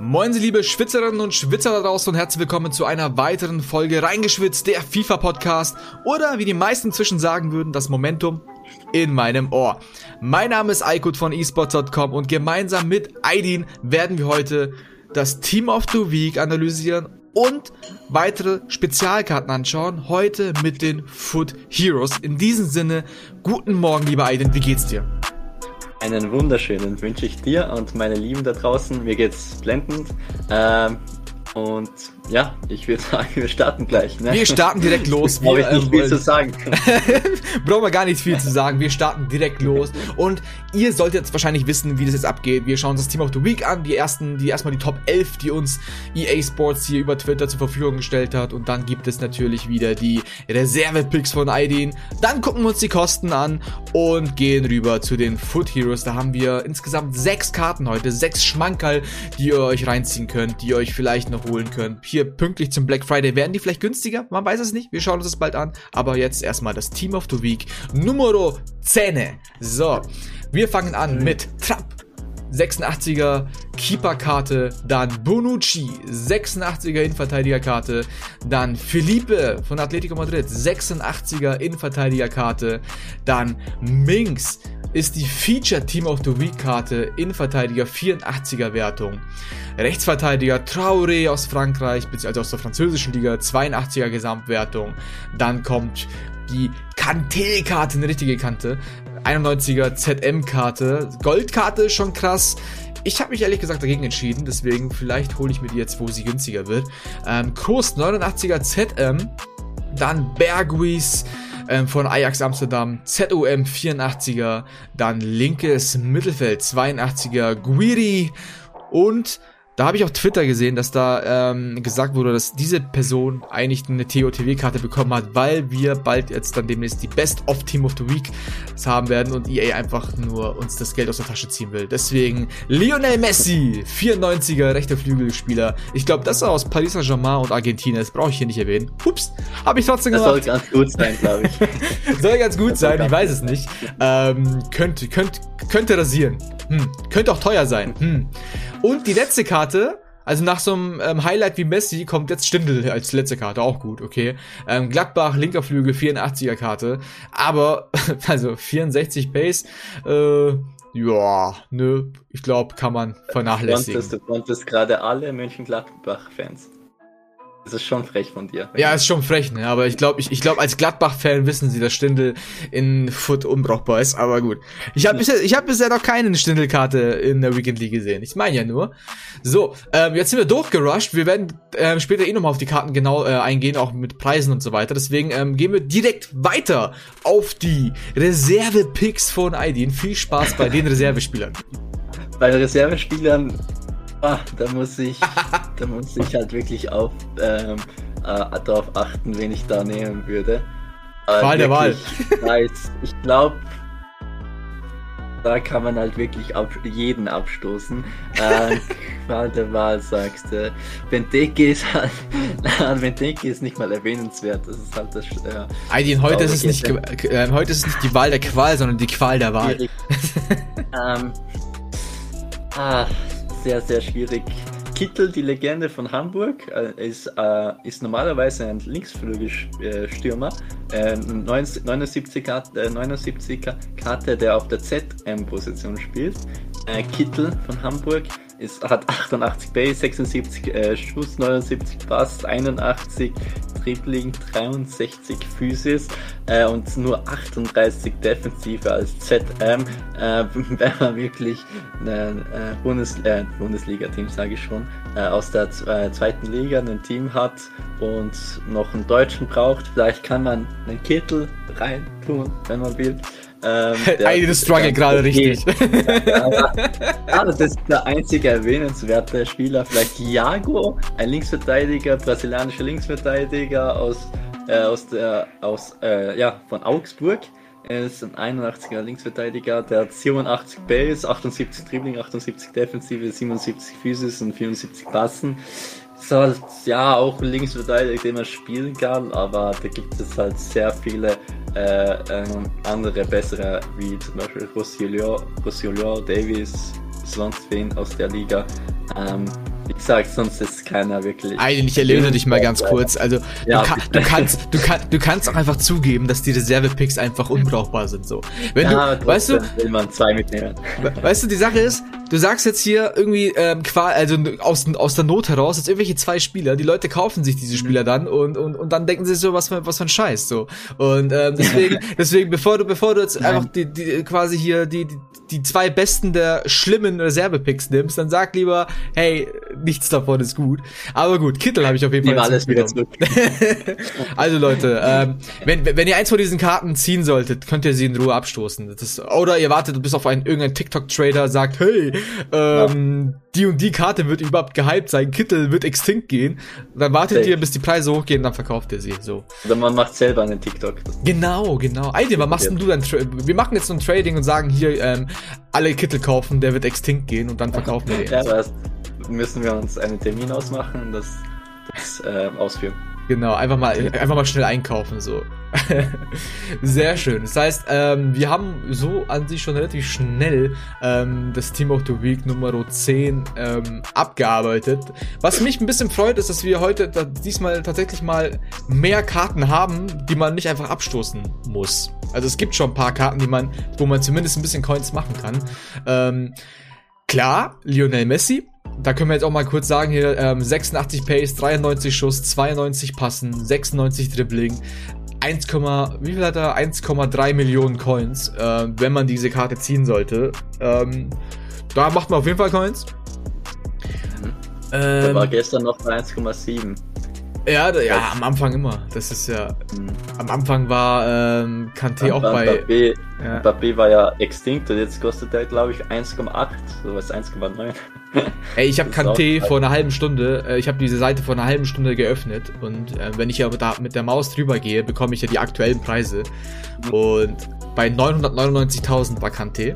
Moin Sie liebe Schwitzerinnen und Schwitzer da draußen und herzlich willkommen zu einer weiteren Folge Reingeschwitzt, der FIFA-Podcast oder wie die meisten zwischen sagen würden, das Momentum in meinem Ohr. Mein Name ist Aykut von esports.com und gemeinsam mit Aidin werden wir heute das Team of the Week analysieren und weitere Spezialkarten anschauen. Heute mit den Foot Heroes. In diesem Sinne, guten Morgen, lieber Aidin, wie geht's dir? Einen wunderschönen wünsche ich dir und meine Lieben da draußen. Mir geht's blendend. Ähm, und ja, ich würde sagen, wir starten gleich. Ne? Wir starten direkt los. Brauche ich nicht ähm, viel zu sagen. Brauchen wir gar nicht viel zu sagen. Wir starten direkt los. Und ihr solltet jetzt wahrscheinlich wissen, wie das jetzt abgeht. Wir schauen uns das Team of the Week an. Die ersten, die erstmal die Top 11, die uns EA Sports hier über Twitter zur Verfügung gestellt hat. Und dann gibt es natürlich wieder die Reserve-Picks von Aidin. Dann gucken wir uns die Kosten an und gehen rüber zu den Foot Heroes. Da haben wir insgesamt sechs Karten heute. Sechs Schmankerl, die ihr euch reinziehen könnt, die ihr euch vielleicht noch holen könnt. Hier hier pünktlich zum Black Friday. Werden die vielleicht günstiger? Man weiß es nicht. Wir schauen uns das bald an. Aber jetzt erstmal das Team of the Week Numero 10. So, wir fangen an mit Trapp. 86er Keeper-Karte, dann Bonucci, 86er Innenverteidiger-Karte, dann Felipe von Atletico Madrid, 86er Innenverteidiger-Karte, dann Minx, ist die Feature Team of the Week Karte Innenverteidiger 84er Wertung. Rechtsverteidiger Traoré aus Frankreich, beziehungsweise aus der französischen Liga 82er Gesamtwertung. Dann kommt die Kanté-Karte, eine richtige Kante. 91er ZM-Karte. Goldkarte schon krass. Ich habe mich ehrlich gesagt dagegen entschieden, deswegen vielleicht hole ich mir die jetzt, wo sie günstiger wird. Ähm, Kroos 89er ZM. Dann Bergwies ähm, von Ajax Amsterdam, ZOM 84er, dann linkes Mittelfeld 82er, Guiri und da habe ich auf Twitter gesehen, dass da ähm, gesagt wurde, dass diese Person eigentlich eine TOTW-Karte bekommen hat, weil wir bald jetzt dann demnächst die Best of Team of the Week haben werden und EA einfach nur uns das Geld aus der Tasche ziehen will. Deswegen Lionel Messi, 94er rechter Flügelspieler. Ich glaube, dass er aus Paris Saint-Germain und Argentinien ist, brauche ich hier nicht erwähnen. Hups, habe ich trotzdem gemacht. Das soll ganz gut sein, glaube ich. soll ganz gut sein, ich weiß es nicht. Ähm, könnte, könnte, könnte rasieren. Hm. Könnte auch teuer sein. Hm. Und die letzte Karte, also nach so einem ähm, Highlight wie Messi kommt jetzt Stindel als letzte Karte, auch gut, okay. Ähm, Gladbach, linker Flügel, 84er Karte. Aber, also 64 Base, äh, ja, nö, ich glaube, kann man vernachlässigen. Du konntest, gerade alle Mönchengladbach-Fans. Das ist schon frech von dir. Ja, ist schon frech, ne? Aber ich glaube, ich, ich glaube, als Gladbach-Fan wissen sie, dass Stindel in Foot unbrauchbar ist. Aber gut. Ich habe bisher, ich habe bisher noch keine Stindel-Karte in der Weekend League gesehen. Ich meine ja nur. So, ähm, jetzt sind wir durchgerusht. Wir werden ähm, später eh nochmal auf die Karten genau äh, eingehen, auch mit Preisen und so weiter. Deswegen ähm, gehen wir direkt weiter auf die Reserve-Picks von Aidin. Viel Spaß bei den Reservespielern. Bei den Reservespielern Ah, da muss ich, da muss ich halt wirklich auf, ähm, äh, darauf achten, wen ich da nehmen würde. Äh, Wahl der Wahl. Nice. Ich glaube, da kann man halt wirklich ab, jeden abstoßen. Äh, Wahl der Wahl sagst du. Benteke ist halt, Benteke ist nicht mal erwähnenswert. Das ist halt das. Äh, Aydin, heute ist es nicht, äh, heute ist es nicht die Wahl der Qual, sondern die Qual der Wahl. ähm, ah, sehr, sehr schwierig. Kittel, die Legende von Hamburg, äh, ist, äh, ist normalerweise ein Linksflügelstürmer. Äh, 79, Karte, 79 Karte, der auf der ZM-Position spielt. Äh, Kittel von Hamburg ist, hat 88 Base, 76 äh, Schuss, 79 Pass, 81 Dribbling, 63 Physis äh, und nur 38 Defensive als ZM. Äh, wenn man wirklich ein äh, Bundes äh, Bundesliga-Team, sage ich schon, äh, aus der äh, zweiten Liga ein Team hat und noch einen Deutschen braucht, vielleicht kann man einen Kittel rein tun, wenn man will. Ähm, Eine Struggle gerade richtig. ja, das ist der einzige erwähnenswerte Spieler. Vielleicht Iago, ein Linksverteidiger, brasilianischer Linksverteidiger aus, äh, aus der, aus, äh, ja, von Augsburg. Er ist ein 81er Linksverteidiger, der hat 87 Base, 78 Dribbling, 78 Defensive, 77 Physis und 74 Passen ist halt ja auch Linksverteidiger, den man spielen kann, aber da gibt es halt sehr viele äh, ähm, andere bessere, wie zum Beispiel Rossillon, Davis, sonst wen aus der Liga. Ähm, Ich sag, sonst ist keiner wirklich. Aiden, ich erlöse dich mal ganz kurz. Also, ja, du, kann, du, kannst, du, kann, du kannst auch einfach zugeben, dass die Reserve-Picks einfach unbrauchbar sind, so. Wenn ja, du, weißt du, will man zwei mitnehmen. Weißt du, die Sache ist, du sagst jetzt hier irgendwie, ähm, also aus, aus der Not heraus, jetzt irgendwelche zwei Spieler, die Leute kaufen sich diese Spieler dann und, und, und dann denken sie so, was für, was für ein Scheiß, so. Und, ähm, deswegen, deswegen, bevor du, bevor du jetzt Nein. einfach die, die, quasi hier die, die, die zwei besten der schlimmen Reserve-Picks nimmst, dann sag lieber, hey, nichts davon ist gut. Aber gut, Kittel habe ich auf jeden Fall. alles wieder zurück. also Leute, ähm, wenn, wenn ihr eins von diesen Karten ziehen solltet, könnt ihr sie in Ruhe abstoßen. Das, oder ihr wartet bis auf einen irgendeinen TikTok-Trader sagt, hey, ähm, ja. die und die Karte wird überhaupt gehypt sein, Kittel wird extinct gehen. Dann wartet Safe. ihr, bis die Preise hochgehen, dann verkauft ihr sie. So. Oder man macht selber einen TikTok. Genau, genau. Aide, was machst denn du dann? Wir machen jetzt so ein Trading und sagen hier, ähm, alle Kittel kaufen, der wird extinct gehen und dann verkaufen wir den. ja, was müssen wir uns einen Termin ausmachen und das, das äh, ausführen. Genau, einfach mal, einfach mal schnell einkaufen, so. Sehr schön. Das heißt, ähm, wir haben so an sich schon relativ schnell ähm, das Team of the Week Nummer 10 ähm, abgearbeitet. Was mich ein bisschen freut, ist, dass wir heute da, diesmal tatsächlich mal mehr Karten haben, die man nicht einfach abstoßen muss. Also es gibt schon ein paar Karten, die man, wo man zumindest ein bisschen Coins machen kann. Ähm, klar, Lionel Messi, da können wir jetzt auch mal kurz sagen hier, ähm, 86 Pace, 93 Schuss, 92 Passen, 96 Dribbling, 1, wie viel hat er? 1,3 Millionen Coins, äh, wenn man diese Karte ziehen sollte. Ähm, da macht man auf jeden Fall Coins. Ähm, der war gestern noch bei 1,7. Ja, da, ja, am Anfang immer. Das ist ja. Mhm. Am Anfang war ähm, Kanté auch bei. Mbappé, ja. Mbappé war ja extinct und jetzt kostet er, glaube ich, 1,8, sowas 1,9. Ey, ich habe Kanté vor einer halben Stunde, äh, ich habe diese Seite vor einer halben Stunde geöffnet und äh, wenn ich aber da mit der Maus drüber gehe, bekomme ich ja die aktuellen Preise. Mhm. Und bei 999.000 war Kanté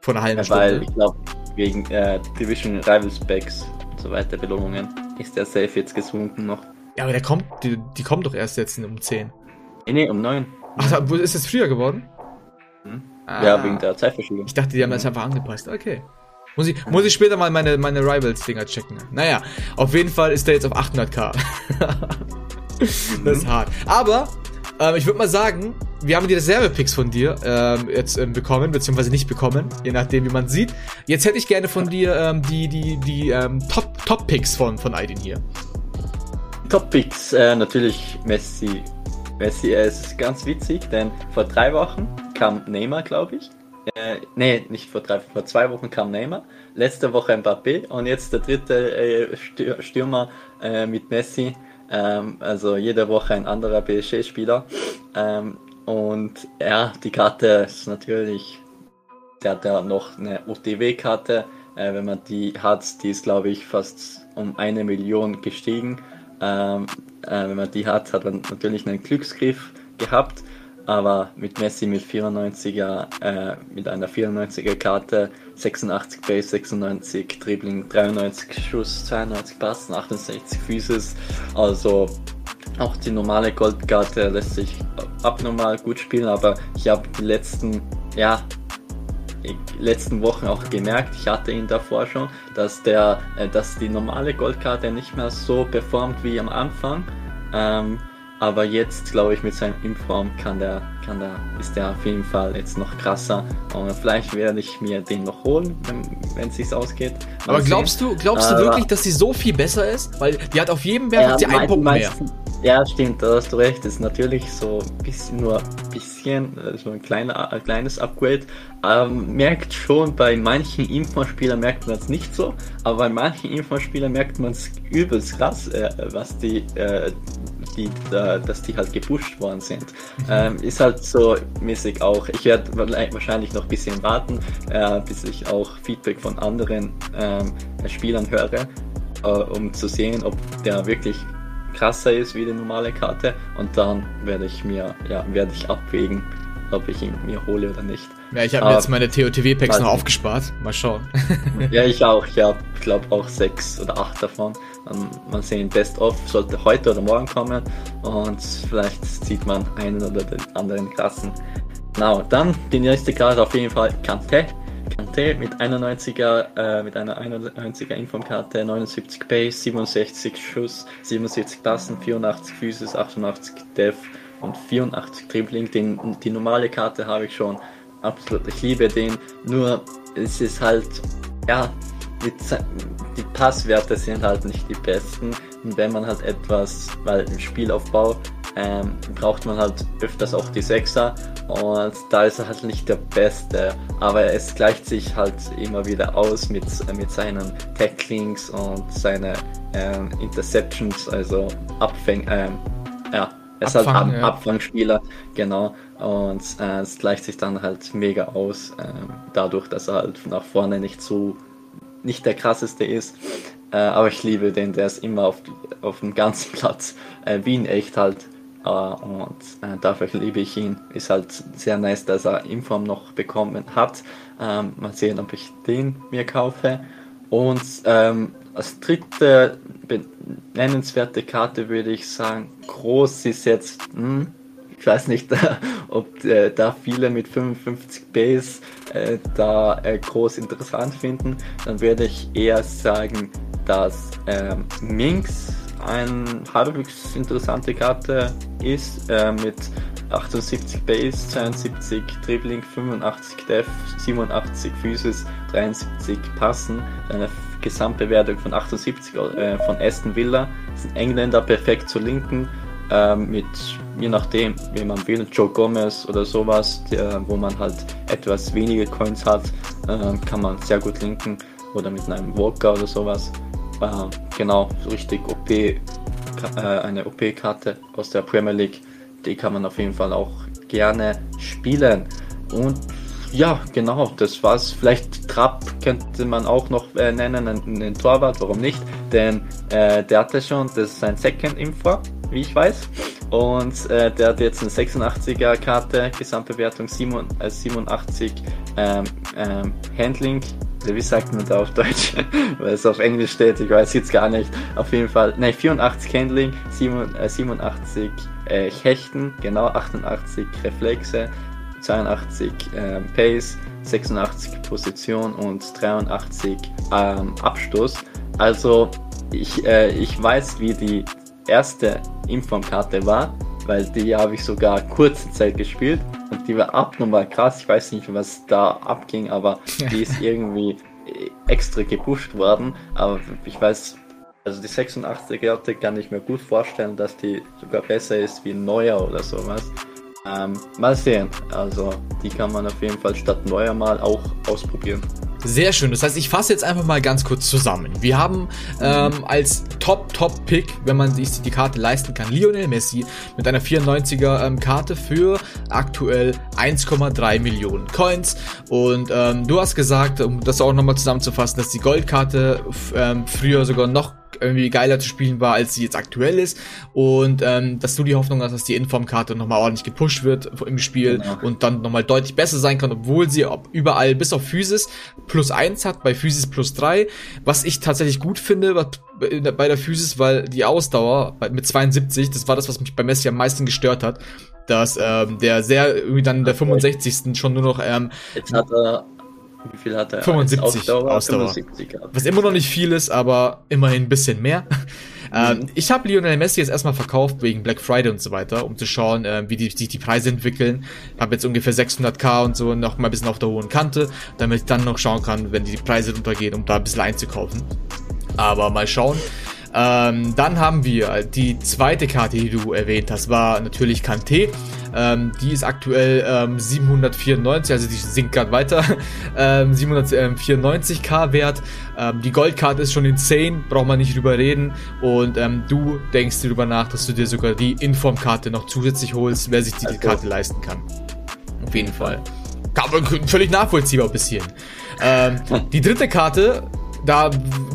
vor einer halben ja, Stunde. Weil ich glaube, wegen äh, Division Rivals Packs und so weiter Belohnungen ist der Safe jetzt gesunken noch. Ja, aber der kommt, die, die kommt doch erst jetzt um 10. Nee, nee, um 9. Ach, wo ist es früher geworden? Hm. Ah, ja, wegen der Zeitverschiebung. Ich dachte, die haben das einfach angepasst. Okay. Muss ich, muss ich später mal meine, meine Rivals-Dinger checken. Naja, auf jeden Fall ist der jetzt auf 800k. das ist hart. Aber, ähm, ich würde mal sagen, wir haben die Reserve-Picks von dir ähm, jetzt ähm, bekommen, beziehungsweise nicht bekommen, je nachdem, wie man sieht. Jetzt hätte ich gerne von dir ähm, die, die, die ähm, Top-Picks Top von, von Aidin hier. Top-Picks, äh, natürlich Messi. Messi, er ist ganz witzig, denn vor drei Wochen kam Neymar, glaube ich. Äh, nee, nicht vor drei, vor zwei Wochen kam Neymar, letzte Woche Mbappé und jetzt der dritte äh, Stürmer äh, mit Messi. Ähm, also jede Woche ein anderer PSG-Spieler. Ähm, und ja, die Karte ist natürlich, der hat ja noch eine OTW-Karte. Äh, wenn man die hat, die ist glaube ich fast um eine Million gestiegen. Ähm, äh, wenn man die hat, hat man natürlich einen Glücksgriff gehabt. Aber mit Messi mit 94er, äh, mit einer 94er Karte, 86 Base, 96 Dribbling, 93 Schuss, 92 Passen, 68 Physis, also auch die normale Goldkarte lässt sich abnormal gut spielen, aber ich habe die letzten, ja, letzten Wochen auch gemerkt, ich hatte ihn davor schon, dass der, äh, dass die normale Goldkarte nicht mehr so performt wie am Anfang. Ähm, aber jetzt, glaube ich, mit seinem Inform kann der, kann der, ist der auf jeden Fall jetzt noch krasser. Und vielleicht werde ich mir den noch holen, wenn es sich ausgeht. Mal Aber glaubst du, glaubst du wirklich, dass sie so viel besser ist? Weil die hat auf jedem Wert ja, einen Punkt mehr. Ja, stimmt, da hast du recht. Das ist natürlich so ein bisschen, nur ein bisschen, äh, so ein, kleiner, ein kleines Upgrade. Ähm, merkt schon, bei manchen Infospielern merkt man es nicht so, aber bei manchen Infospielern merkt man es übelst krass, äh, was die, äh, die, äh, dass die halt gepusht worden sind. Mhm. Ähm, ist halt so mäßig auch. Ich werde wahrscheinlich noch ein bisschen warten, äh, bis ich auch Feedback von anderen ähm, Spielern höre, äh, um zu sehen, ob der wirklich krasser ist wie die normale Karte und dann werde ich mir, ja, werde ich abwägen, ob ich ihn mir hole oder nicht. Ja, ich habe mir jetzt meine TOTW-Packs noch aufgespart. Mal schauen. ja, ich auch. Ich habe, glaube auch sechs oder acht davon. Um, mal sehen, Best of sollte heute oder morgen kommen und vielleicht sieht man einen oder den anderen krassen. Genau, dann die nächste Karte auf jeden Fall Kante. Conte mit 91er, äh, mit einer 91er Informkarte, 79 Pace, 67 Schuss, 77 Passen, 84 Physis, 88 Def und 84 Dribbling. Den, die normale Karte habe ich schon. Absolut, ich liebe den. Nur es ist halt, ja, die, die Passwerte sind halt nicht die besten. Und wenn man halt etwas, weil im Spielaufbau ähm, braucht man halt öfters auch die Sechser und da ist er halt nicht der Beste, aber es gleicht sich halt immer wieder aus mit, mit seinen Tacklings und seinen ähm, Interceptions, also Abfäng, ähm, ja, er ist Abfang, halt Ab ja. Abfangspieler, genau, und äh, es gleicht sich dann halt mega aus, äh, dadurch, dass er halt nach vorne nicht so, nicht der krasseste ist. Äh, aber ich liebe den, der ist immer auf, auf dem ganzen Platz, äh, wie in echt halt. Äh, und äh, dafür liebe ich ihn. Ist halt sehr nice, dass er Inform noch bekommen hat. Ähm, mal sehen, ob ich den mir kaufe. Und ähm, als dritte nennenswerte Karte würde ich sagen, groß ist jetzt, hm, ich weiß nicht, ob äh, da viele mit 55 Base äh, da äh, groß interessant finden. Dann würde ich eher sagen, dass ähm, Minx eine halbwegs interessante Karte ist, äh, mit 78 Base, 72 Dribbling, 85 Def, 87 Physis, 73 Passen, eine Gesamtbewertung von 78 äh, von Aston Villa. Das sind Engländer perfekt zu linken, äh, mit je nachdem, wie man will, Joe Gomez oder sowas, der, wo man halt etwas weniger Coins hat, äh, kann man sehr gut linken oder mit einem Walker oder sowas. Äh, genau, richtig OP, äh, eine OP-Karte aus der Premier League. Die kann man auf jeden Fall auch gerne spielen. Und ja, genau, das war's. Vielleicht Trapp könnte man auch noch äh, nennen, einen, Torwart, warum nicht? Denn äh, der hatte schon, das ist sein Second Info, wie ich weiß. Und äh, der hat jetzt eine 86er Karte, Gesamtbewertung 87 äh, ähm, ähm, Handling wie sagt man da auf Deutsch? Weil es auf Englisch steht, ich weiß jetzt gar nicht. Auf jeden Fall, ne, 84 Handling, 87 äh, Hechten, genau, 88 Reflexe, 82 äh, Pace, 86 Position und 83 ähm, Abstoß. Also ich, äh, ich weiß, wie die erste Informkarte war, weil die habe ich sogar kurze Zeit gespielt und die war abnormal krass. Ich weiß nicht, was da abging, aber die ist irgendwie extra gepusht worden. Aber ich weiß, also die 86er kann ich mir gut vorstellen, dass die sogar besser ist wie ein neuer oder sowas. Ähm, mal sehen. Also die kann man auf jeden Fall statt neuer mal auch ausprobieren. Sehr schön. Das heißt, ich fasse jetzt einfach mal ganz kurz zusammen. Wir haben ähm, als Top-Top-Pick, wenn man sich die Karte leisten kann, Lionel Messi mit einer 94er ähm, Karte für aktuell 1,3 Millionen Coins. Und ähm, du hast gesagt, um das auch nochmal zusammenzufassen, dass die Goldkarte ähm, früher sogar noch irgendwie geiler zu spielen war, als sie jetzt aktuell ist. Und ähm, dass du die Hoffnung hast, dass die Informkarte nochmal ordentlich gepusht wird im Spiel genau. und dann nochmal deutlich besser sein kann, obwohl sie überall bis auf Physis plus eins hat, bei Physis plus drei. Was ich tatsächlich gut finde bei der Physis, weil die Ausdauer mit 72, das war das, was mich bei Messi am meisten gestört hat dass ähm, der sehr irgendwie dann der 65. schon nur noch ähm, jetzt hat er wie viel hat er? 75 Ausdauer. Ausdauer. 75 Was immer noch nicht viel ist, aber immerhin ein bisschen mehr. Ähm, mhm. ich habe Lionel Messi jetzt erstmal verkauft wegen Black Friday und so weiter, um zu schauen, äh, wie die, sich die Preise entwickeln. Habe jetzt ungefähr 600k und so noch mal ein bisschen auf der hohen Kante, damit ich dann noch schauen kann, wenn die Preise runtergehen, um da ein bisschen einzukaufen. Aber mal schauen. Ähm, dann haben wir die zweite Karte, die du erwähnt hast, war natürlich Kanté. Ähm, die ist aktuell ähm, 794, also die sinkt gerade weiter. ähm, 794k wert. Ähm, die Goldkarte ist schon insane, braucht man nicht drüber reden. Und ähm, du denkst darüber nach, dass du dir sogar die Informkarte noch zusätzlich holst, wer sich die, die Karte leisten kann. Auf jeden Fall. Völlig nachvollziehbar bis hierhin. Ähm, die dritte Karte da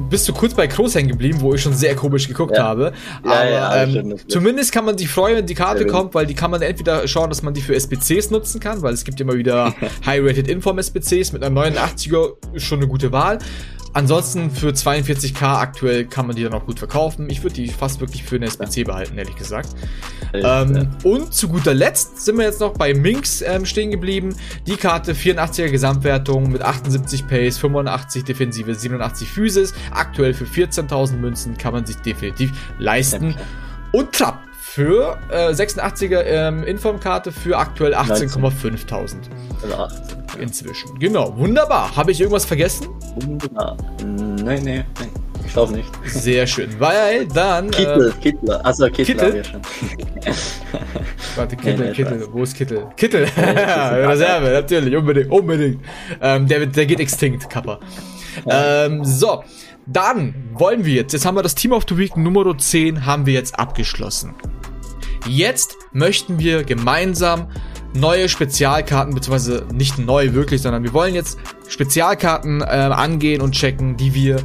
bist du kurz bei Kroos hängen geblieben, wo ich schon sehr komisch geguckt ja. habe. Ja, Aber ja, ähm, zumindest kann man sich freuen, wenn die Karte kommt, weil die kann man entweder schauen, dass man die für SPCs nutzen kann, weil es gibt immer wieder High-Rated Inform SPCs mit einer 89er ist schon eine gute Wahl. Ansonsten für 42k aktuell kann man die dann auch gut verkaufen. Ich würde die fast wirklich für eine SPC behalten, ehrlich gesagt. Ähm, und zu guter Letzt sind wir jetzt noch bei Minx ähm, stehen geblieben. Die Karte 84er Gesamtwertung mit 78 Pace, 85 Defensive, 87 Physis. Aktuell für 14.000 Münzen kann man sich definitiv leisten. Und Trapp für äh, 86er ähm, Informkarte für aktuell 18,5.000. Also 18. Inzwischen. Genau, wunderbar. Habe ich irgendwas vergessen? Wunderbar. Nein, nein, nein. Ich glaube nicht. Sehr schön. Weil dann. Kittel, äh, Kittel. Also Kittel. Kittel? schon. Warte, Kittel, nee, nee, Kittel. Wo ist Kittel? Kittel. Reserve, natürlich, unbedingt, unbedingt. Ähm, der, der geht extinct, Kappa. Ähm, so. Dann wollen wir jetzt, jetzt haben wir das Team of the Week Nummer 10 haben wir jetzt abgeschlossen. Jetzt möchten wir gemeinsam neue Spezialkarten, beziehungsweise nicht neu wirklich, sondern wir wollen jetzt Spezialkarten äh, angehen und checken, die wir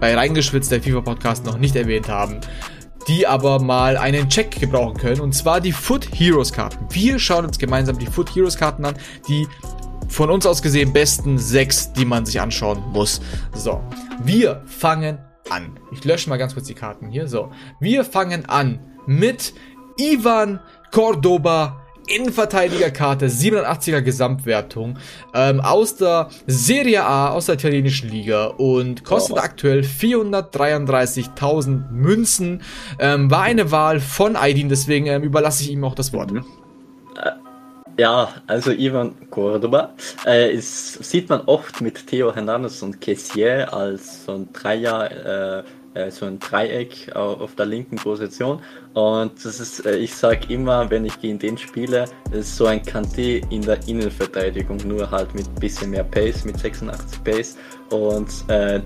bei Reingeschwitzt, der FIFA-Podcast, noch nicht erwähnt haben, die aber mal einen Check gebrauchen können, und zwar die Foot Heroes Karten. Wir schauen uns gemeinsam die Foot Heroes Karten an, die von uns aus gesehen besten sechs, die man sich anschauen muss. So, wir fangen an. Ich lösche mal ganz kurz die Karten hier. So, wir fangen an mit Ivan Cordoba Innenverteidigerkarte, 87er Gesamtwertung ähm, aus der Serie A, aus der italienischen Liga und kostet oh. aktuell 433.000 Münzen. Ähm, war eine Wahl von Aidin, deswegen ähm, überlasse ich ihm auch das Wort. Äh, ja, also Ivan Cordoba äh, ist, sieht man oft mit Theo Hernandez und Kessier als so ein Dreier äh, so ein Dreieck auf der linken Position. Und das ist, äh, ich sage immer, wenn ich gegen den spiele, ist so ein Kanté in der Innenverteidigung, nur halt mit bisschen mehr Pace, mit 86 Pace. Und äh,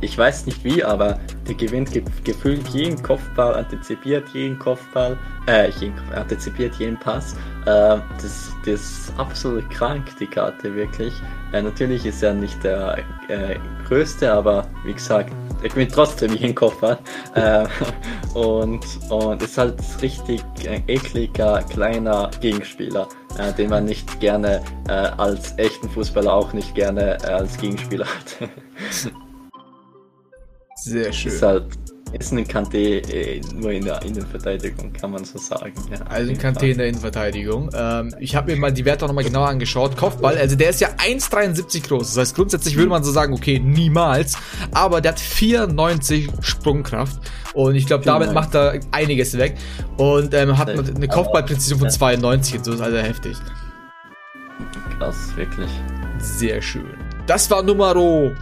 ich weiß nicht wie, aber der gewinnt ge gefühlt jeden Kopfball, antizipiert jeden Kopfball, äh, jeden, antizipiert jeden Pass. Äh, das, das ist absolut krank, die Karte, wirklich. Äh, natürlich ist er nicht der äh, größte, aber wie gesagt, er gewinnt trotzdem jeden Kopfball. Äh, und, und ist halt richtig ein ekliger, kleiner Gegenspieler, äh, den man nicht gerne äh, als echten Fußballer auch nicht gerne als Gegenspieler hat. Sehr schön. Ist halt ist ein Kanté äh, nur in der Innenverteidigung, kann man so sagen. Ja, also ein Kanté in der Innenverteidigung. Ähm, ich habe mir mal die Werte auch nochmal genauer angeschaut. Kopfball, also der ist ja 1,73 groß. Das heißt, grundsätzlich würde man so sagen, okay, niemals. Aber der hat 94 Sprungkraft. Und ich glaube, damit macht er einiges weg. Und ähm, hat eine Kopfballpräzision von 92 und so. Ist also heftig. Krass, wirklich. Sehr schön. Das war Nummer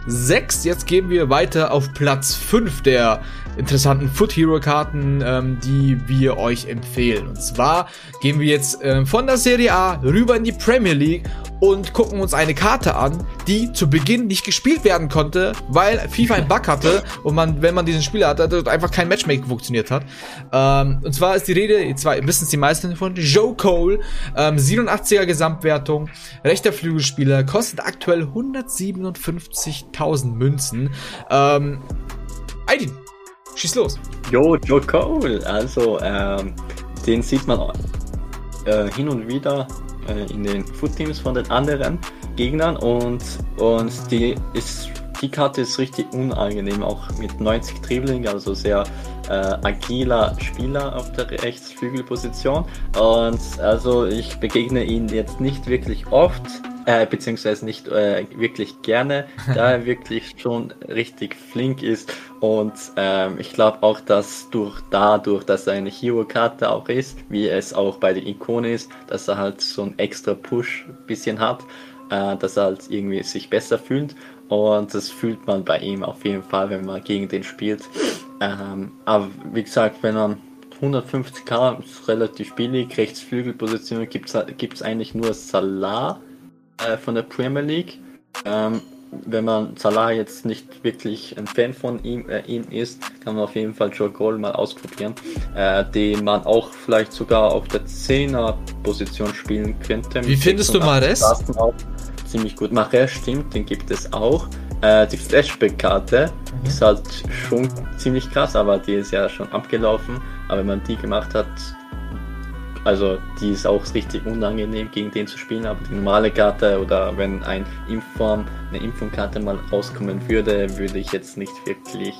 6. Jetzt gehen wir weiter auf Platz 5 der interessanten Foot Hero Karten, ähm, die wir euch empfehlen. Und zwar gehen wir jetzt ähm, von der Serie A rüber in die Premier League und gucken uns eine Karte an, die zu Beginn nicht gespielt werden konnte, weil FIFA einen Bug hatte und man, wenn man diesen Spieler hatte, einfach kein Matchmaking funktioniert hat. Ähm, und zwar ist die Rede, zwar wissen es die meisten von Joe Cole, ähm, 87er Gesamtwertung, rechter Flügelspieler, kostet aktuell 157.000 Münzen. Ähm, Aidin, schieß los. Jo, Joe Cole, also ähm, den sieht man äh, hin und wieder äh, in den Foot-Teams von den anderen Gegnern und, und die, ist, die Karte ist richtig unangenehm, auch mit 90 Dribbling, also sehr äh, agiler Spieler auf der Rechtsflügelposition. Und also ich begegne ihn jetzt nicht wirklich oft, äh, beziehungsweise nicht äh, wirklich gerne, da er wirklich schon richtig flink ist. Und ähm, ich glaube auch, dass durch dadurch, dass er eine Hero-Karte auch ist, wie es auch bei der Ikone ist, dass er halt so ein extra Push bisschen hat, äh, dass er halt irgendwie sich besser fühlt. Und das fühlt man bei ihm auf jeden Fall, wenn man gegen den spielt. Ähm, aber wie gesagt, wenn man 150k ist relativ billig, Rechtsflügelposition gibt es eigentlich nur Salah äh, von der Premier League. Ähm, wenn man Salah jetzt nicht wirklich ein Fan von ihm, äh, ihm ist, kann man auf jeden Fall Joe Cole mal ausprobieren, äh, den man auch vielleicht sogar auf der 10er Position spielen könnte. Wie findest du Mares? Ziemlich gut. Mares stimmt, den gibt es auch. Äh, die Flashback-Karte mhm. ist halt schon ziemlich krass, aber die ist ja schon abgelaufen. Aber wenn man die gemacht hat, Also die ist auch richtig unangenehm gegen den zu spielen, aber die normale Karte oder wenn ein Inform, eine Informkarte mal rauskommen würde, würde ich jetzt nicht wirklich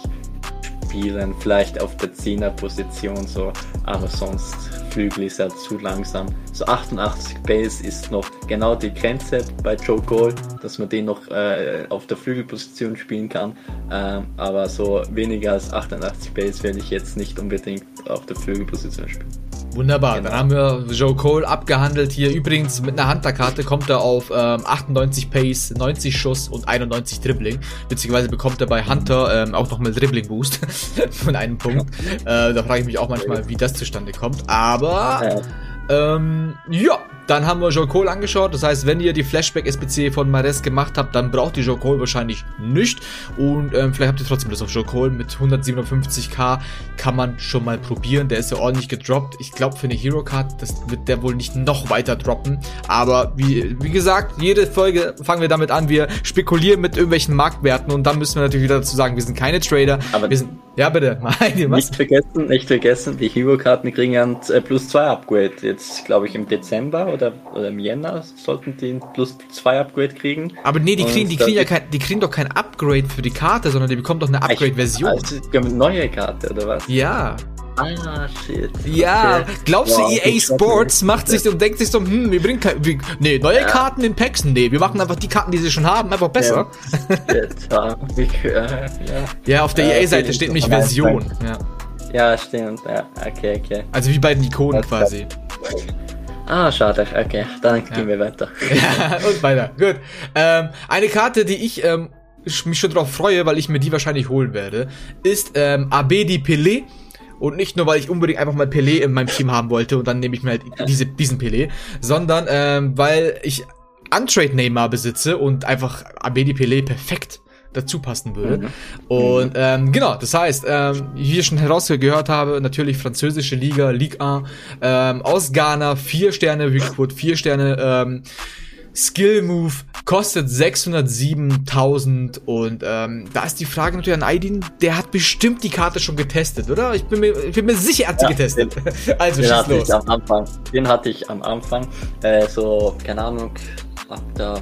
spielen. Vielleicht auf der 10er Position so, aber sonst Flügel ist ja zu langsam. So 88 Base ist noch genau die Grenze bei Joe Cole, dass man den noch äh, auf der Flügelposition spielen kann. Ähm, aber so weniger als 88 Base werde ich jetzt nicht unbedingt auf der Flügelposition spielen. Wunderbar, genau. dann haben wir Joe Cole abgehandelt hier. Übrigens mit einer Hunter-Karte kommt er auf ähm, 98 Pace, 90 Schuss und 91 Dribbling. Beziehungsweise bekommt er bei Hunter ähm, auch nochmal Dribbling-Boost von einem Punkt. Äh, da frage ich mich auch manchmal, wie das zustande kommt. Aber ähm, ja, dann haben wir Joe Cole angeschaut. Das heißt, wenn ihr die Flashback-SPC von Mares gemacht habt, dann braucht ihr Joe Cole wahrscheinlich nicht. Und ähm, vielleicht habt ihr trotzdem das auf Joe Cole. Mit 157k kann man schon mal probieren. Der ist ja ordentlich gedroppt. Ich glaube, für eine Hero-Card, das wird der wohl nicht noch weiter droppen. Aber wie, wie gesagt, jede Folge fangen wir damit an. Wir spekulieren mit irgendwelchen Marktwerten und dann müssen wir natürlich wieder dazu sagen, wir sind keine Trader. Aber wir sind, ja, bitte. nicht vergessen, nicht vergessen, die Hero-Karten kriegen ein äh, plus 2 Upgrade. Jetzt, glaube ich, im Dezember oder, oder im Jänner sollten die ein plus 2 Upgrade kriegen. Aber nee, die kriegen, die kriegen ja kein, die kriegen doch kein Upgrade für die Karte, sondern die bekommen doch eine Upgrade-Version. Also, eine neue Karte, oder was? Ja. Ah, shit. Ja, okay. glaubst du, wow, EA Sports macht sich und denkt sich so, hm, wir bringen keine, wir, nee, neue ja. Karten in Packs? Nee, wir machen einfach die Karten, die sie schon haben, einfach besser. Ja, ja. ja auf der EA-Seite steht nämlich Version. Ja. ja, stimmt, ja, okay, okay. Also wie bei den Ikonen quasi. Ah, schade. Okay, dann gehen wir weiter. ja, und weiter. Gut. Ähm, eine Karte, die ich ähm, mich schon drauf freue, weil ich mir die wahrscheinlich holen werde, ist ähm, Abedi Pelé. Und nicht nur, weil ich unbedingt einfach mal Pelé in meinem Team haben wollte und dann nehme ich mir halt diese, diesen Pelé, sondern ähm, weil ich Untrade Neymar besitze und einfach Abedi Pelé perfekt dazu passen würde. Mhm. Und ähm, genau, das heißt, ähm, wie ich schon herausgehört habe, natürlich französische Liga, Ligue 1, ähm, aus Ghana, vier Sterne Recruit, vier Sterne ähm, Skill Move, kostet 607.000 und ähm, da ist die Frage natürlich an Aidin, der hat bestimmt die Karte schon getestet, oder? Ich bin mir, ich bin mir sicher, er hat sie ja, getestet. Den, also den hatte los. ich am Anfang. Den hatte ich am Anfang, äh, so, keine Ahnung, ab der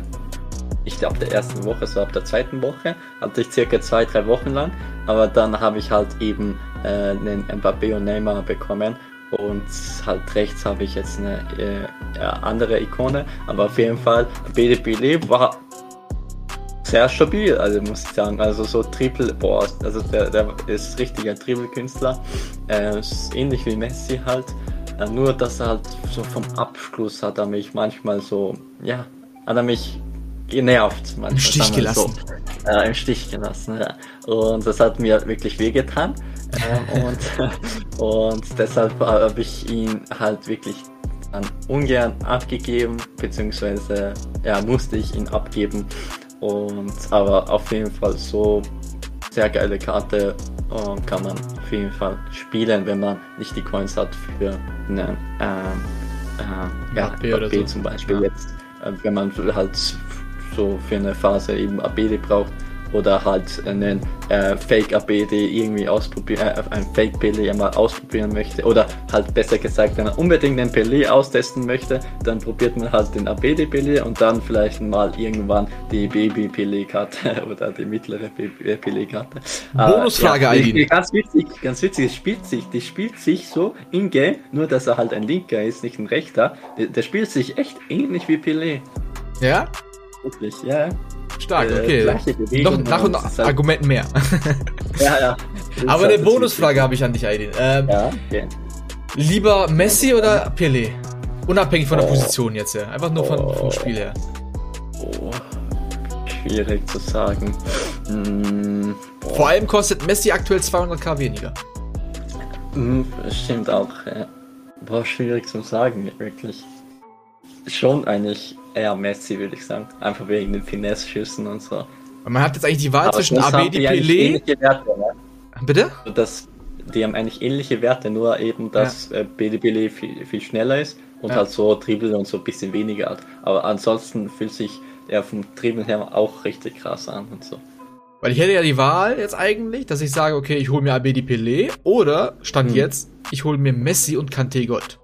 nicht ab der ersten Woche, so ab der zweiten Woche, hatte ich circa zwei, drei Wochen lang. Aber dann habe ich halt eben äh, einen Mbappé und Neymar bekommen. Und halt rechts habe ich jetzt eine äh, andere Ikone. Aber auf jeden Fall, BDB war sehr stabil, also muss ich sagen. Also so Triple, boah, also der, der ist richtiger Triple-Künstler. Äh, ähnlich wie Messi halt. Äh, nur, dass er halt so vom Abschluss hat er mich manchmal so, ja, hat er mich genervt. Manchmal, Im Stich gelassen. So. Äh, Im Stich gelassen, ja. Und das hat mir wirklich wehgetan. ähm, und, und deshalb habe ich ihn halt wirklich dann ungern abgegeben, beziehungsweise ja, musste ich ihn abgeben. Und aber auf jeden Fall so sehr geile Karte und kann man auf jeden Fall spielen, wenn man nicht die Coins hat für eine ähm, äh, ja, AP, so. zum Beispiel ja. jetzt, äh, wenn man halt so für eine Phase eben ABD braucht oder halt einen äh, Fake ABD irgendwie ausprobieren, äh, ein Fake Pelé mal ausprobieren möchte oder halt besser gesagt, wenn man unbedingt einen Pelé austesten möchte, dann probiert man halt den ABD Pelé und dann vielleicht mal irgendwann die Baby Pelé Karte oder die mittlere äh, Pelé Karte. Bonusfrage, äh, ja, Ganz witzig, ganz witzig, es spielt sich, die spielt sich so in Game, nur dass er halt ein Linker ist, nicht ein Rechter. Der, der spielt sich echt ähnlich wie Pelé. Ja? Wirklich, ja. Stark, äh, okay. Noch nach und nach halt Argumenten mehr. ja, ja. Aber eine Bonusfrage habe ich an dich, Aidin. Ähm, ja, okay. Lieber Messi oder Pelé? Unabhängig von der oh. Position jetzt, ja. Einfach nur von, oh. vom Spiel her. Oh. Schwierig zu sagen. Hm. Vor allem kostet Messi aktuell 200k weniger. Hm, stimmt auch, ja. Boah, schwierig zu sagen, wirklich. Schon eigentlich eher Messi, würde ich sagen. Einfach wegen den Finesse-Schüssen und so. Man hat jetzt eigentlich die Wahl Aber zwischen Abedi Pelé. Werte, ne? Bitte? Das, die haben eigentlich ähnliche Werte, nur eben, dass ja. äh, Pelé viel, viel schneller ist und ja. halt so Dribbel und so ein bisschen weniger hat. Aber ansonsten fühlt sich er vom Dribbeln her auch richtig krass an und so. Weil ich hätte ja die Wahl jetzt eigentlich, dass ich sage, okay, ich hole mir Abedi Pelé oder, stand hm. jetzt, ich hole mir Messi und Kante Gold.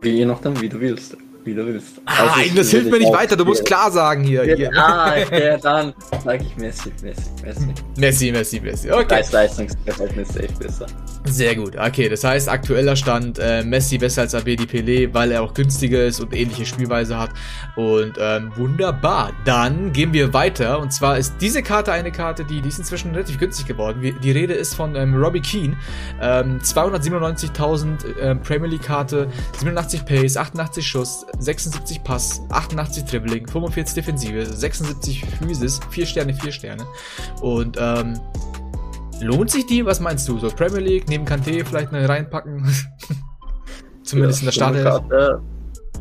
Wie je nachdem, wie du willst du willst. Ah, also das hilft mir nicht weiter, du musst klar sagen hier. Ja, ah, okay, dann sage ich Messi, Messi, Messi. Messi, Messi, Messi. Okay. Preis-Leistungsverhältnis safe besser. Sehr gut, okay, das heißt aktueller Stand, äh, Messi besser als Abedi Pelé, weil er auch günstiger ist und ähnliche Spielweise hat. Und ähm, wunderbar, dann gehen wir weiter und zwar ist diese Karte eine Karte, die, die ist inzwischen relativ günstig geworden. Die Rede ist von ähm, Robbie Keane, ähm, 297.000 äh, Premier League Karte, 87 Pace, 88 Schuss, 76 Pass, 88 Dribbling, 45 Defensive, 76 Physis, 4 Sterne, 4 Sterne. Und ähm, lohnt sich die? Was meinst du? So Premier League, neben Kanté vielleicht noch reinpacken? Zumindest ja, in der Startelf.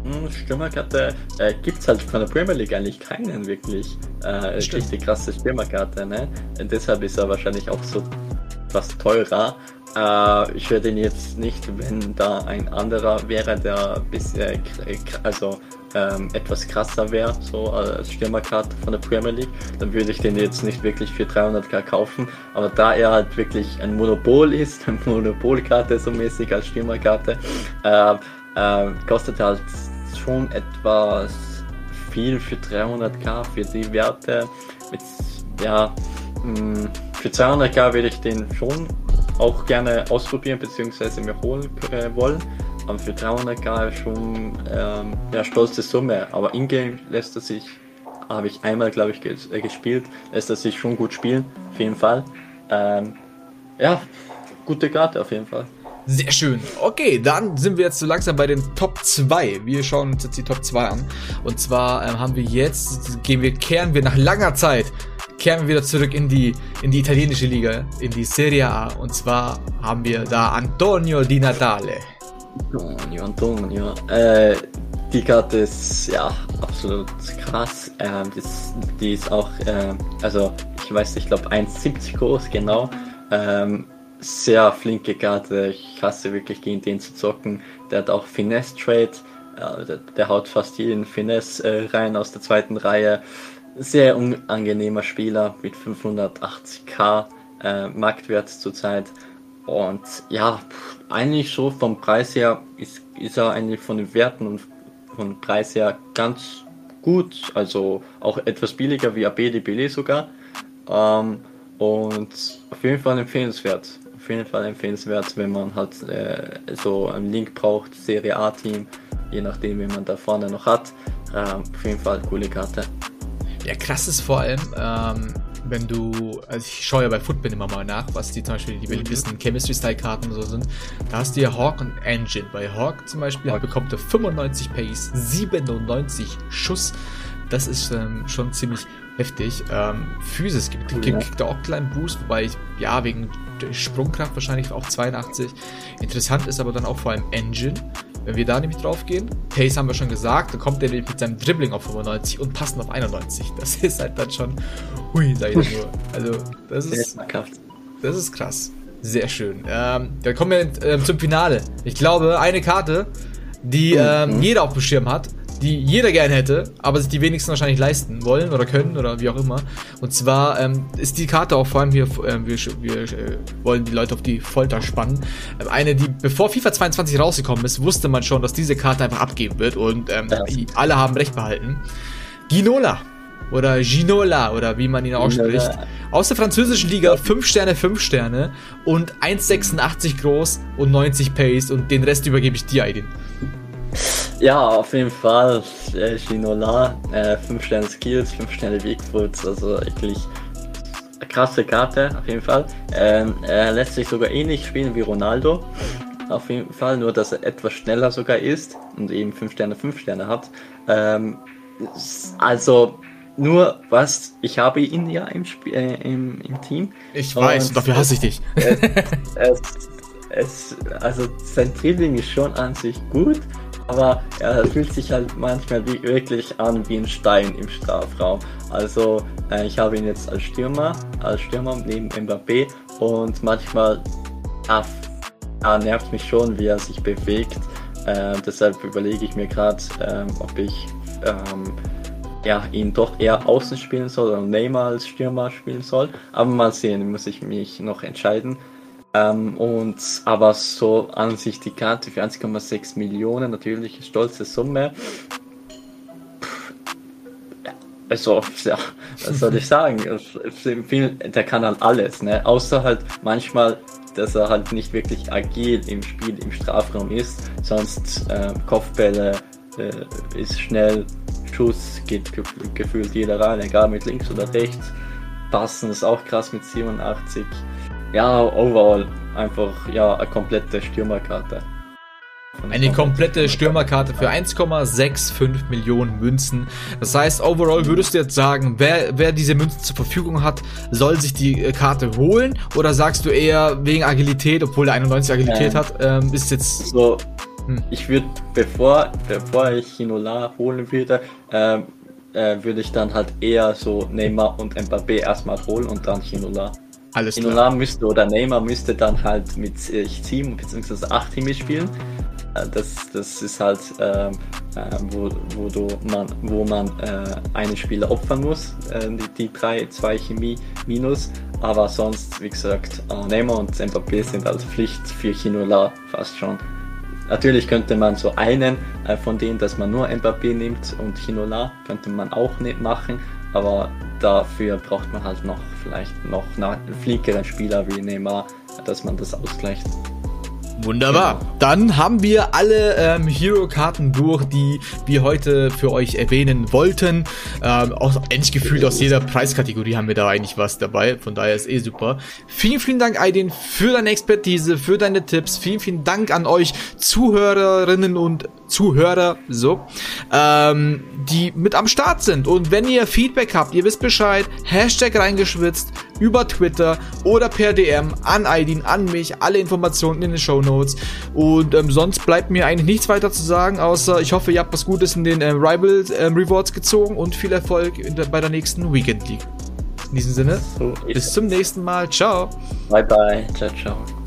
Hm, Stürmerkarte äh, gibt es halt von der Premier League eigentlich keinen wirklich äh, richtig krasse Stürmerkarte. Ne? Und deshalb ist er wahrscheinlich auch so was teurer. Äh, ich würde ihn jetzt nicht, wenn da ein anderer wäre, der bisher also ähm, etwas krasser wäre, so als Stürmerkarte von der Premier League, dann würde ich den jetzt nicht wirklich für 300k kaufen. Aber da er halt wirklich ein Monopol ist, eine Monopolkarte so mäßig als Stürmerkarte, äh, äh, kostet halt schon etwas viel für 300k für die Werte. Mit, ja, mh, mm, für 200k würde ich den schon auch gerne ausprobieren bzw. mir holen äh, wollen. Aber für 300k schon ähm, ja, stolze Summe. Aber in-game lässt er sich, habe ich einmal glaube ich äh, gespielt, lässt er sich schon gut spielen, auf jeden Fall. Ähm, ja, gute Karte auf jeden Fall. Sehr schön. Okay, dann sind wir jetzt so langsam bei den Top 2. Wir schauen uns jetzt die Top 2 an. Und zwar ähm, haben wir jetzt, gehen wir, kehren wir nach langer Zeit kehren wir wieder zurück in die, in die italienische Liga, in die Serie A. Und zwar haben wir da Antonio Di Natale. Antonio, Antonio. Äh, die Karte ist ja absolut krass. Ähm, das, die ist auch, äh, also ich weiß nicht, ich glaube 1,70 groß, genau. Ähm, sehr flinke Karte. Ich hasse wirklich gegen den zu zocken. Der hat auch Finesse Trade. Äh, der, der, haut fast jeden Finesse äh, rein aus der zweiten Reihe sehr unangenehmer Spieler mit 580k äh, Marktwert zurzeit. Und ja, eigentlich so vom Preis her ist, ist er eigentlich von den Werten und vom Preis her ganz gut. Also auch etwas billiger wie ABDBL sogar. Ähm, und auf jeden Fall empfehlenswert. Auf jeden Fall empfehlenswert, wenn man halt äh, so einen Link braucht, Serie A-Team, je nachdem, wie man da vorne noch hat. Ähm, auf jeden Fall coole Karte. Ja, krass ist vor allem, ähm, wenn du, also ich schaue ja bei Footbin immer mal nach, was die zum Beispiel die beliebtesten mhm. Chemistry-Style-Karten so sind. Da hast du ja Hawk und Engine. Bei Hawk zum Beispiel Hawk. bekommt er 95 Pace, 97 Schuss. Das ist ähm, schon ziemlich heftig. Ähm, Physis gibt, ja. kriegt er auch einen kleinen Boost, wobei ich, ja, wegen Sprungkraft wahrscheinlich auch 82. Interessant ist aber dann auch vor allem Engine. Wenn wir da nämlich drauf gehen, Pace haben wir schon gesagt, dann kommt der mit seinem Dribbling auf 95 und passen auf 91. Das ist halt dann schon, hui, sag ich nur. Also, das ist, das ist krass. Sehr schön. Ähm, dann kommen wir äh, zum Finale. Ich glaube, eine Karte, die mhm. ähm, jeder auf dem Schirm hat, die jeder gern hätte, aber sich die wenigsten wahrscheinlich leisten wollen oder können oder wie auch immer. Und zwar ähm, ist die Karte auch vor allem hier, äh, wir, wir äh, wollen die Leute auf die Folter spannen. Ähm, eine, die bevor FIFA 22 rausgekommen ist, wusste man schon, dass diese Karte einfach abgeben wird und ähm, alle haben Recht behalten. Ginola oder Ginola oder wie man ihn ausspricht. Aus der französischen Liga 5 Sterne, 5 Sterne und 1,86 groß und 90 Pace und den Rest übergebe ich dir, Aidin. Ja, auf jeden Fall. Äh, Ginola, 5 äh, Sterne Skills, 5 Sterne Bigfoot, also wirklich eine krasse Karte, auf jeden Fall. Ähm, er lässt sich sogar ähnlich spielen wie Ronaldo. Auf jeden Fall, nur dass er etwas schneller sogar ist und eben 5 Sterne, 5 Sterne hat. Ähm, also, nur was, ich habe ihn ja im, Spiel, äh, im, im Team. Ich weiß, dafür hasse ich dich. Es, es, es, also sein Dribbling ist schon an sich gut, aber er fühlt sich halt manchmal wie, wirklich an wie ein Stein im Strafraum. Also äh, ich habe ihn jetzt als Stürmer, als Stürmer neben Mbappé und manchmal ah, ah, nervt mich schon, wie er sich bewegt. Äh, deshalb überlege ich mir gerade, ähm, ob ich ähm, ja, ihn doch eher außen spielen soll oder Neymar als Stürmer spielen soll. Aber mal sehen, muss ich mich noch entscheiden. Ähm, und aber so an sich die Karte für 1,6 Millionen, natürlich eine stolze Summe. Also, ja, was soll ich sagen? Der kann halt alles, ne? Außer halt manchmal, dass er halt nicht wirklich agil im Spiel, im Strafraum ist. Sonst äh, Kopfbälle äh, ist schnell, Schuss geht gefühlt jeder rein, egal mit links oder rechts. Passen ist auch krass mit 87 ja, overall einfach ja eine komplette Stürmerkarte. Eine komplette Stürmerkarte für 1,65 Millionen Münzen. Das heißt, overall würdest du jetzt sagen, wer, wer diese Münzen zur Verfügung hat, soll sich die äh, Karte holen? Oder sagst du eher wegen Agilität, obwohl der 91 Agilität ähm, hat, ähm, ist jetzt. So, hm. ich würde, bevor, bevor ich Hinola holen würde, ähm, äh, würde ich dann halt eher so Neymar und Mbappé erstmal holen und dann Hinola. Alles klar. Inola müsste oder Neymar müsste dann halt mit 7 bzw. 8 Teams spielen. Äh, das, das ist halt, äh, wo, wo, du man, wo man äh, einen Spieler opfern muss, äh, die, die 3, 2 Chemie minus. Aber sonst, wie gesagt, äh, Neymar und Mbappé sind als Pflicht für Chinola fast schon. Natürlich könnte man so einen äh, von denen, dass man nur Mbappé nimmt und Chinola, könnte man auch nicht machen, aber dafür braucht man halt noch vielleicht noch einen flinkeren Spieler wie Neymar, dass man das ausgleicht. Wunderbar. Genau. Dann haben wir alle ähm, Hero-Karten durch, die wir heute für euch erwähnen wollten. Ähm, auch endlich gefühlt aus jeder Preiskategorie haben wir da eigentlich was dabei. Von daher ist eh super. Vielen, vielen Dank, Aidin, für deine Expertise, für deine Tipps. Vielen, vielen Dank an euch Zuhörerinnen und Zuhörer, so, ähm, die mit am Start sind. Und wenn ihr Feedback habt, ihr wisst Bescheid, Hashtag reingeschwitzt, über Twitter oder per DM an Aidin, an mich, alle Informationen in den Show Notes. Und ähm, sonst bleibt mir eigentlich nichts weiter zu sagen, außer ich hoffe, ihr habt was Gutes in den äh, Rival äh, Rewards gezogen und viel Erfolg der, bei der nächsten Weekend League. In diesem Sinne, bis zum nächsten Mal. Ciao. Bye bye. Ciao, ciao.